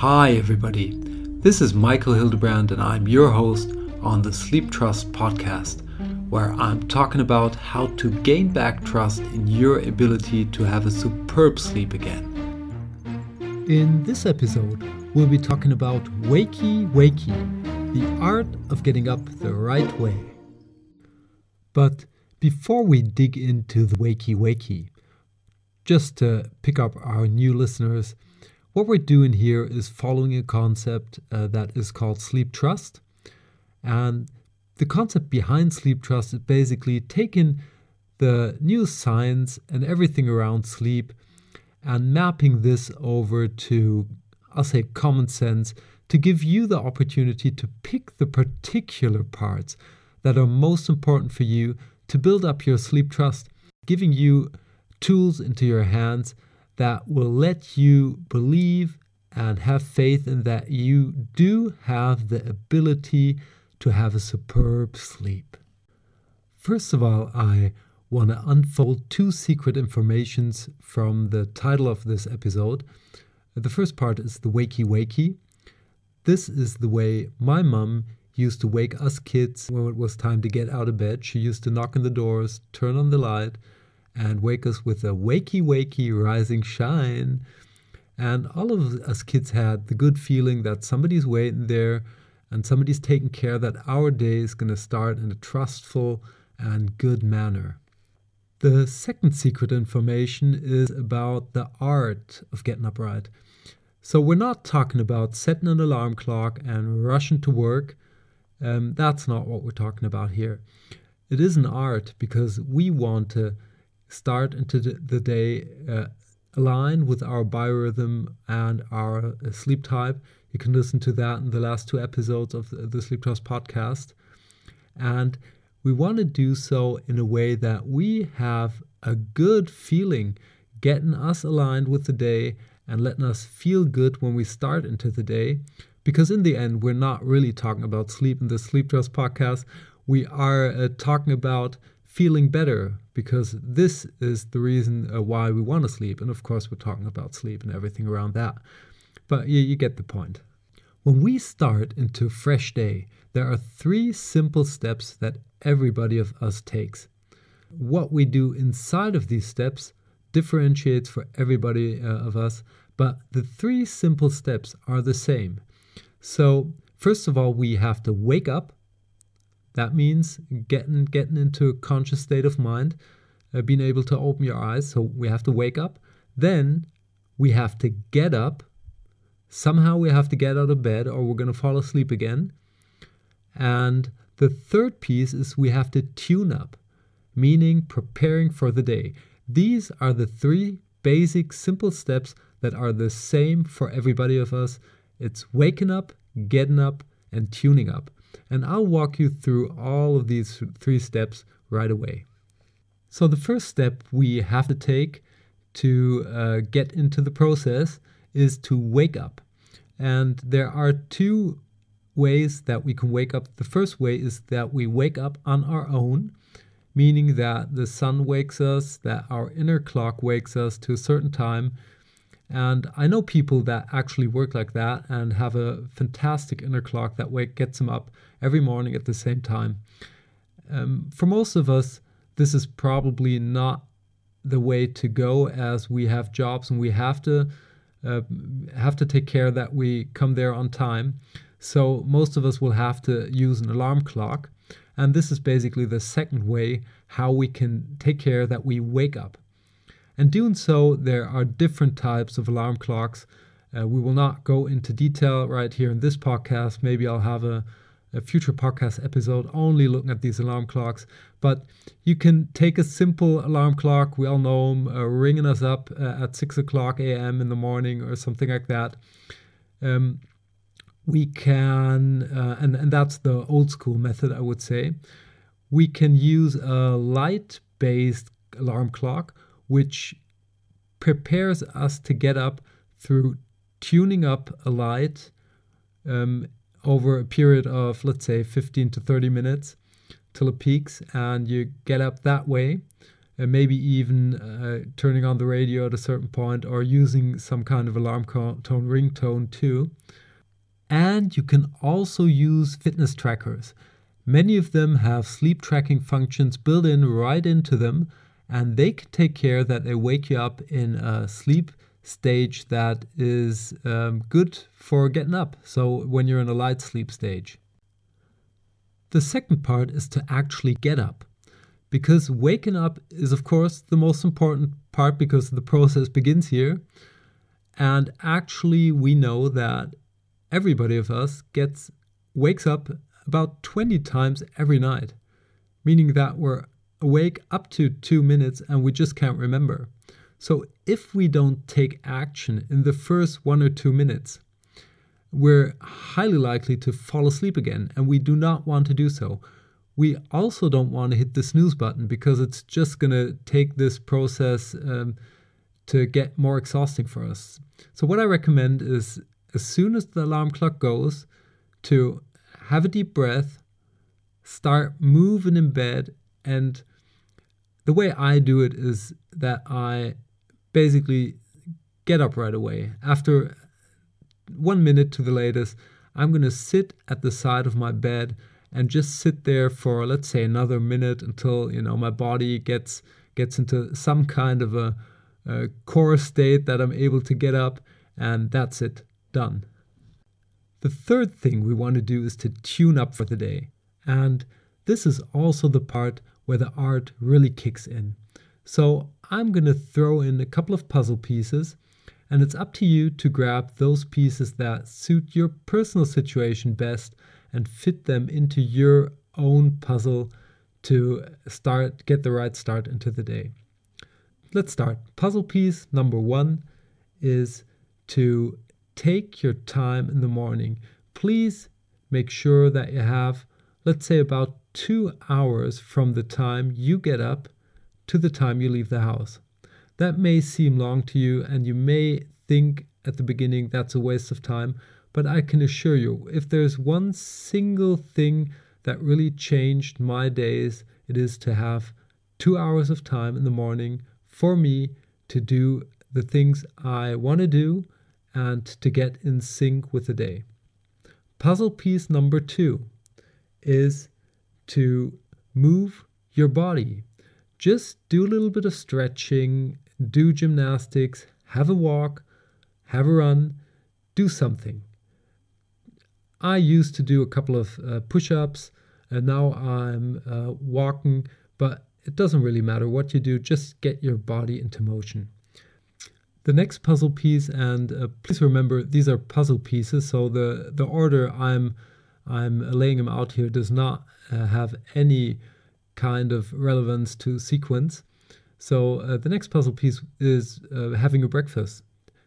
Hi, everybody. This is Michael Hildebrand, and I'm your host on the Sleep Trust podcast, where I'm talking about how to gain back trust in your ability to have a superb sleep again. In this episode, we'll be talking about Wakey Wakey, the art of getting up the right way. But before we dig into the Wakey Wakey, just to pick up our new listeners, what we're doing here is following a concept uh, that is called sleep trust. And the concept behind sleep trust is basically taking the new science and everything around sleep and mapping this over to, I'll say, common sense to give you the opportunity to pick the particular parts that are most important for you to build up your sleep trust, giving you tools into your hands that will let you believe and have faith in that you do have the ability to have a superb sleep. First of all, I want to unfold two secret informations from the title of this episode. The first part is the wakey wakey. This is the way my mom used to wake us kids when it was time to get out of bed. She used to knock on the doors, turn on the light, and wake us with a wakey wakey rising shine. And all of us kids had the good feeling that somebody's waiting there and somebody's taking care that our day is going to start in a trustful and good manner. The second secret information is about the art of getting up right. So, we're not talking about setting an alarm clock and rushing to work. Um, that's not what we're talking about here. It is an art because we want to start into the day uh, aligned with our biorhythm and our uh, sleep type. You can listen to that in the last two episodes of the, Sleep Trust podcast. And we want to do so in a way that we have a good feeling getting us aligned with the day and letting us feel good when we start into the day. Because in the end, we're not really talking about sleep in the Sleep Trust podcast. We are uh, talking about feeling better because this is the reason uh, why we want to sleep. And of course, we're talking about sleep and everything around that. But you, you get the point. When we start into a fresh day, there are three simple steps that everybody of us takes. What we do inside of these steps differentiates for everybody uh, of us, but the three simple steps are the same. So, first of all, we have to wake up that means getting getting into a conscious state of mind, uh, being able to open your eyes. So we have to wake up. Then we have to get up. Somehow we have to get out of bed, or we're going to fall asleep again. And the third piece is we have to tune up, meaning preparing for the day. These are the three basic, simple steps that are the same for everybody of us. It's waking up, getting up, and tuning up and I'll walk you through all of these three steps right away. So, the first step we have to take to uh, get into the process is to wake up. And there are two ways that we can wake up. The first way is that we wake up on our own, meaning that the sun wakes us, that our inner clock wakes us to a certain time, and I know people that actually work like that and have a fantastic inner clock that wake gets them up every morning at the same time. Um, for most of us, this is probably not the way to go as we have jobs and we have to uh, have to take care that we come there on time. So most of us will have to use an alarm clock. And this is basically the second way how we can take care that we wake up. And doing so, there are different types of alarm clocks. Uh, we will not go into detail right here in this podcast. Maybe I'll have a, a future podcast episode only looking at these alarm clocks. But you can take a simple alarm clock. We all know them, uh, ringing us up uh, at 6 o'clock a.m. in the morning or something like that. Um, we can, uh, and, and that's the old school method, I would say. We can use a light based alarm clock which prepares us to get up through tuning up a light um, over a period of, let's say, 15 to 30 minutes till it peaks, and you get up that way. And maybe even uh, turning on the radio at a certain point or using some kind of alarm tone ringtone too. And you can also use fitness trackers. Many of them have sleep tracking functions built in right into them, and they can take care that they wake you up in a sleep stage that is um, good for getting up. So when you're in a light sleep stage. The second part is to actually get up. Because waking up is, of course, the most important part because the process begins here. And actually, we know that everybody of us gets wakes up about 20 times every night, meaning that we're awake up to two minutes and we just can't remember. So if we don't take action in the first one or two minutes, we're highly likely to fall asleep again, and we do not want to do so. We also don't want to hit the snooze button because it's just going to take this process um, to get more exhausting for us. So, what I recommend is as soon as the alarm clock goes, to have a deep breath, start moving in bed, and the way I do it is that I basically get up right away. After one minute to the latest, I'm going to sit at the side of my bed and just sit there for let's say another minute until you know my body gets gets into some kind of a, a core state that I'm able to get up and that's it done. The third thing we want to do is to tune up for the day. And this is also the part where the art really kicks in. So I'm going to throw in a couple of puzzle pieces, and it's up to you to grab those pieces that suit your personal situation best and fit them into your own puzzle to start get the right start into the day. Let's start. Puzzle piece number 1 is to take your time in the morning. Please make sure that you have let's say about 2 hours from the time you get up to the time you leave the house. That may seem long to you, and you may think at the beginning that's a waste of time, but I can assure you, if there's one single thing that really changed my days, it is to have two hours of time in the morning for me to do the things I want to do and to get in sync with the day. Puzzle piece number two is to move your body. Just do a little bit of stretching, do gymnastics, have a walk, have a run, do something. I used to do a couple of uh, push ups, and now I'm uh, walking, but it doesn't really matter what you do, just get your body into motion. The next puzzle piece, and uh, please remember these are puzzle pieces, so the, the order I'm I'm laying them out here does not uh, have any kind of relevance to sequence. So uh, the next puzzle piece is uh, having a breakfast.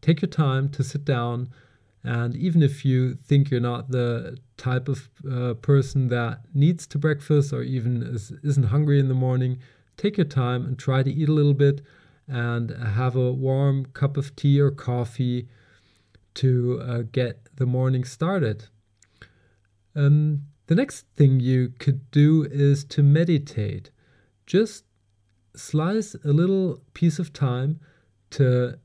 Take your time to sit down, and even if you think you're not the type of uh, person that needs to breakfast or even is, isn't hungry in the morning, take your time and try to eat a little bit and have a warm cup of tea or coffee to uh, get the morning started. Um, the next thing you could do is to meditate. Just slice a little piece of time to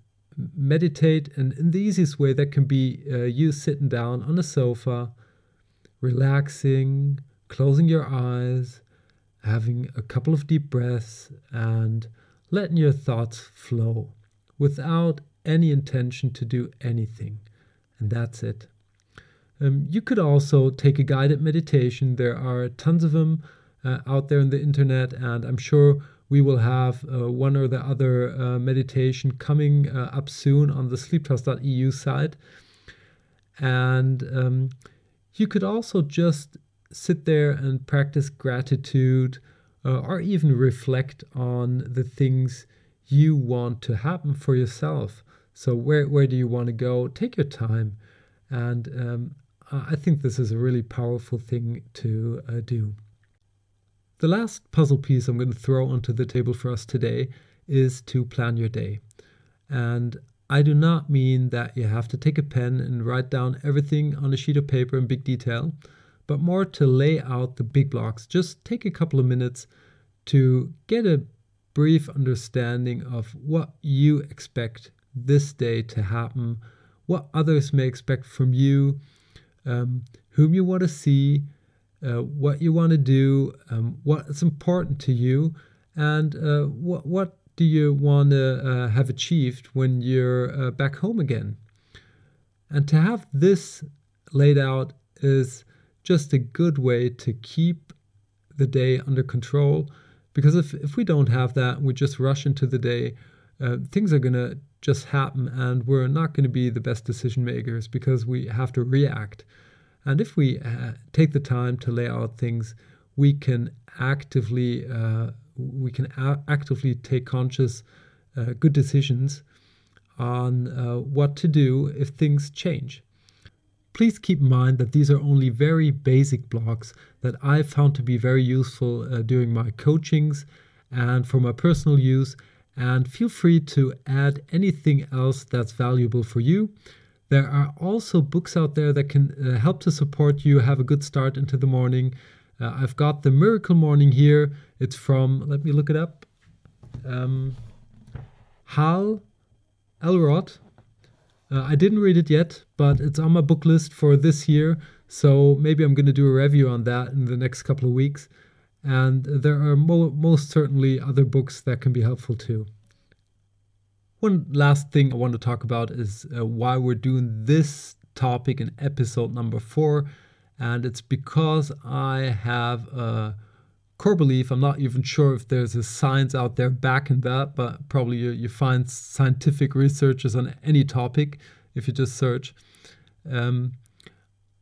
meditate, and in the easiest way, that can be uh, you sitting down on a sofa, relaxing, closing your eyes, having a couple of deep breaths, and letting your thoughts flow without any intention to do anything. And that's it. Um, you could also take a guided meditation. There are tons of them uh, out there on the internet, and I'm sure we will have uh, one or the other uh, meditation coming uh, up soon on the sleeptrust.eu site. And um, you could also just sit there and practice gratitude uh, or even reflect on the things you want to happen for yourself. So, where, where do you want to go? Take your time and um, I think this is a really powerful thing to uh, do. The last puzzle piece I'm going to throw onto the table for us today is to plan your day. And I do not mean that you have to take a pen and write down everything on a sheet of paper in big detail, but more to lay out the big blocks. Just take a couple of minutes to get a brief understanding of what you expect this day to happen, what others may expect from you, um, whom you want to see, uh, what you want to do, um, what's important to you, and uh, what, what do you want to uh, have achieved when you're uh, back home again. And to have this laid out is just a good way to keep the day under control. Because if, if we don't have that, we just rush into the day, uh, things are to just happen and we're not going to be the best decision makers because we have to react. And if we uh, take the time to lay out things, we can actively uh, we can a- actively take conscious uh, good decisions on uh, what to do if things change. Please keep in mind that these are only very basic blocks that I found to be very useful uh, during my coachings and for my personal use. And feel free to add anything else that's valuable for you. There are also books out there that can uh, help to support you have a good start into the morning. Uh, I've got the Miracle Morning here. It's from, let me look it up, um, Hal Elrod. Uh, I didn't read it yet, but it's on my book list for this year. So maybe I'm going to do a review on that in the next couple of weeks. And there are mo- most certainly other books that can be helpful too. One last thing I want to talk about is uh, why we're doing this topic in episode number four. And it's because I have a core belief. I'm not even sure if there's a science out there backing that, but probably you, you find scientific researchers on any topic if you just search. Um,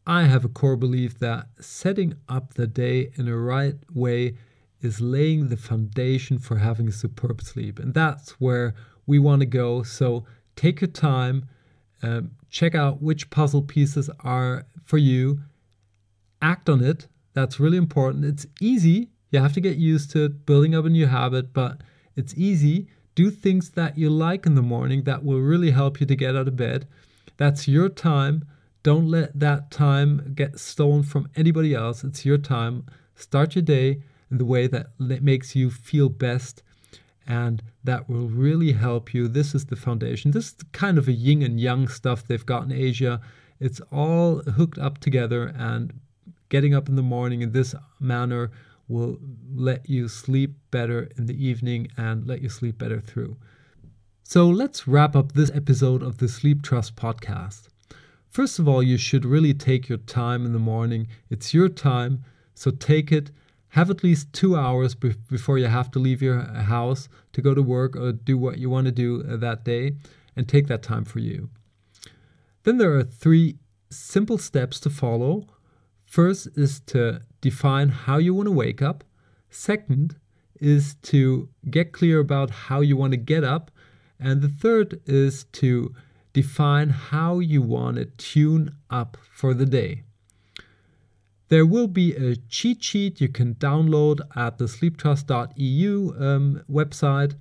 I have a core belief that setting up the day in a right way is laying the foundation for having a superb sleep. And that's where we want to go. So take your time, um, check out which puzzle pieces are for you, act on it. That's really important. It's easy you have to get used to it, building up a new habit, but it's easy. Do things that you like in the morning that will really help you to get out of bed. That's your time. Don't let that time get stolen from anybody else. It's your time. Start your day in the way that makes you feel best, and that will really help you. This is the foundation. This is kind of a yin and yang stuff they've got in Asia. It's all hooked up together, and getting up in the morning in this manner will let you sleep better in the evening and let you sleep better through. So let's wrap up this episode of the Sleep Trust podcast. First of all, you should really take your time in the morning. It's your time, so take it. Have at least two hours be- before you have to leave your house to go to work or do what you want to do uh, that day, and take that time for you. Then there are three simple steps to follow. First is to define how you want to wake up. Second is to get clear about how you want to get up. And the third is to define how you want to tune up for the day. There will be a cheat sheet you can download at the sleeptrust.eu um, website.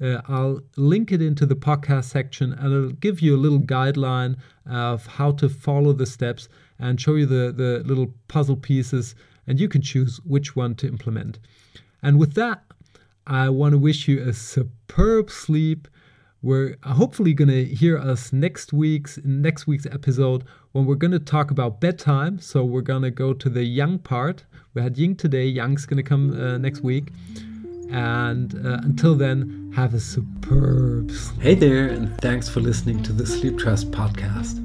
Uh, I'll link it into the podcast section and it'll give you a little guideline of how to follow the steps and show you the, the little puzzle pieces and you can choose which one to implement. And with that, I want to wish you a superb sleep. We're hopefully going to hear us next week's next week's episode when we're going to talk about bedtime. So we're going to go to the yang part. We had Ying today. Yang's going to come uh, next week. And uh, until then, have a superb sleep. Hey there, and thanks for listening to the Sleep Trust podcast.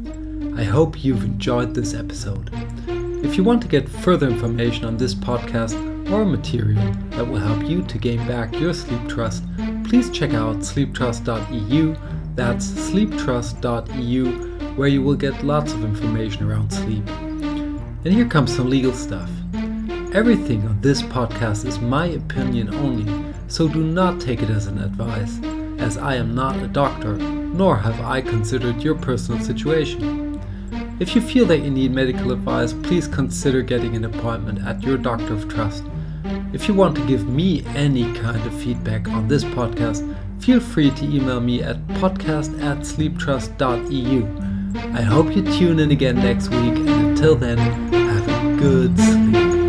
I hope you've enjoyed this episode. If you want to get further information on this podcast or material that will help you to gain back your sleep trust, please check out sleeptrust.eu. That's sleeptrust.eu, where you will get lots of information around sleep. And here comes some legal stuff. Everything on this podcast is my opinion only, so do not take it as an advice, as I am not a doctor, nor have I considered your personal situation. If you feel that you need medical advice, please consider getting an appointment at your doctor of trust. If you want to give me any kind of feedback on this podcast, feel free to email me at podcast at sleeptrust.eu. I hope you tune in again next week, and until then, have a good sleep.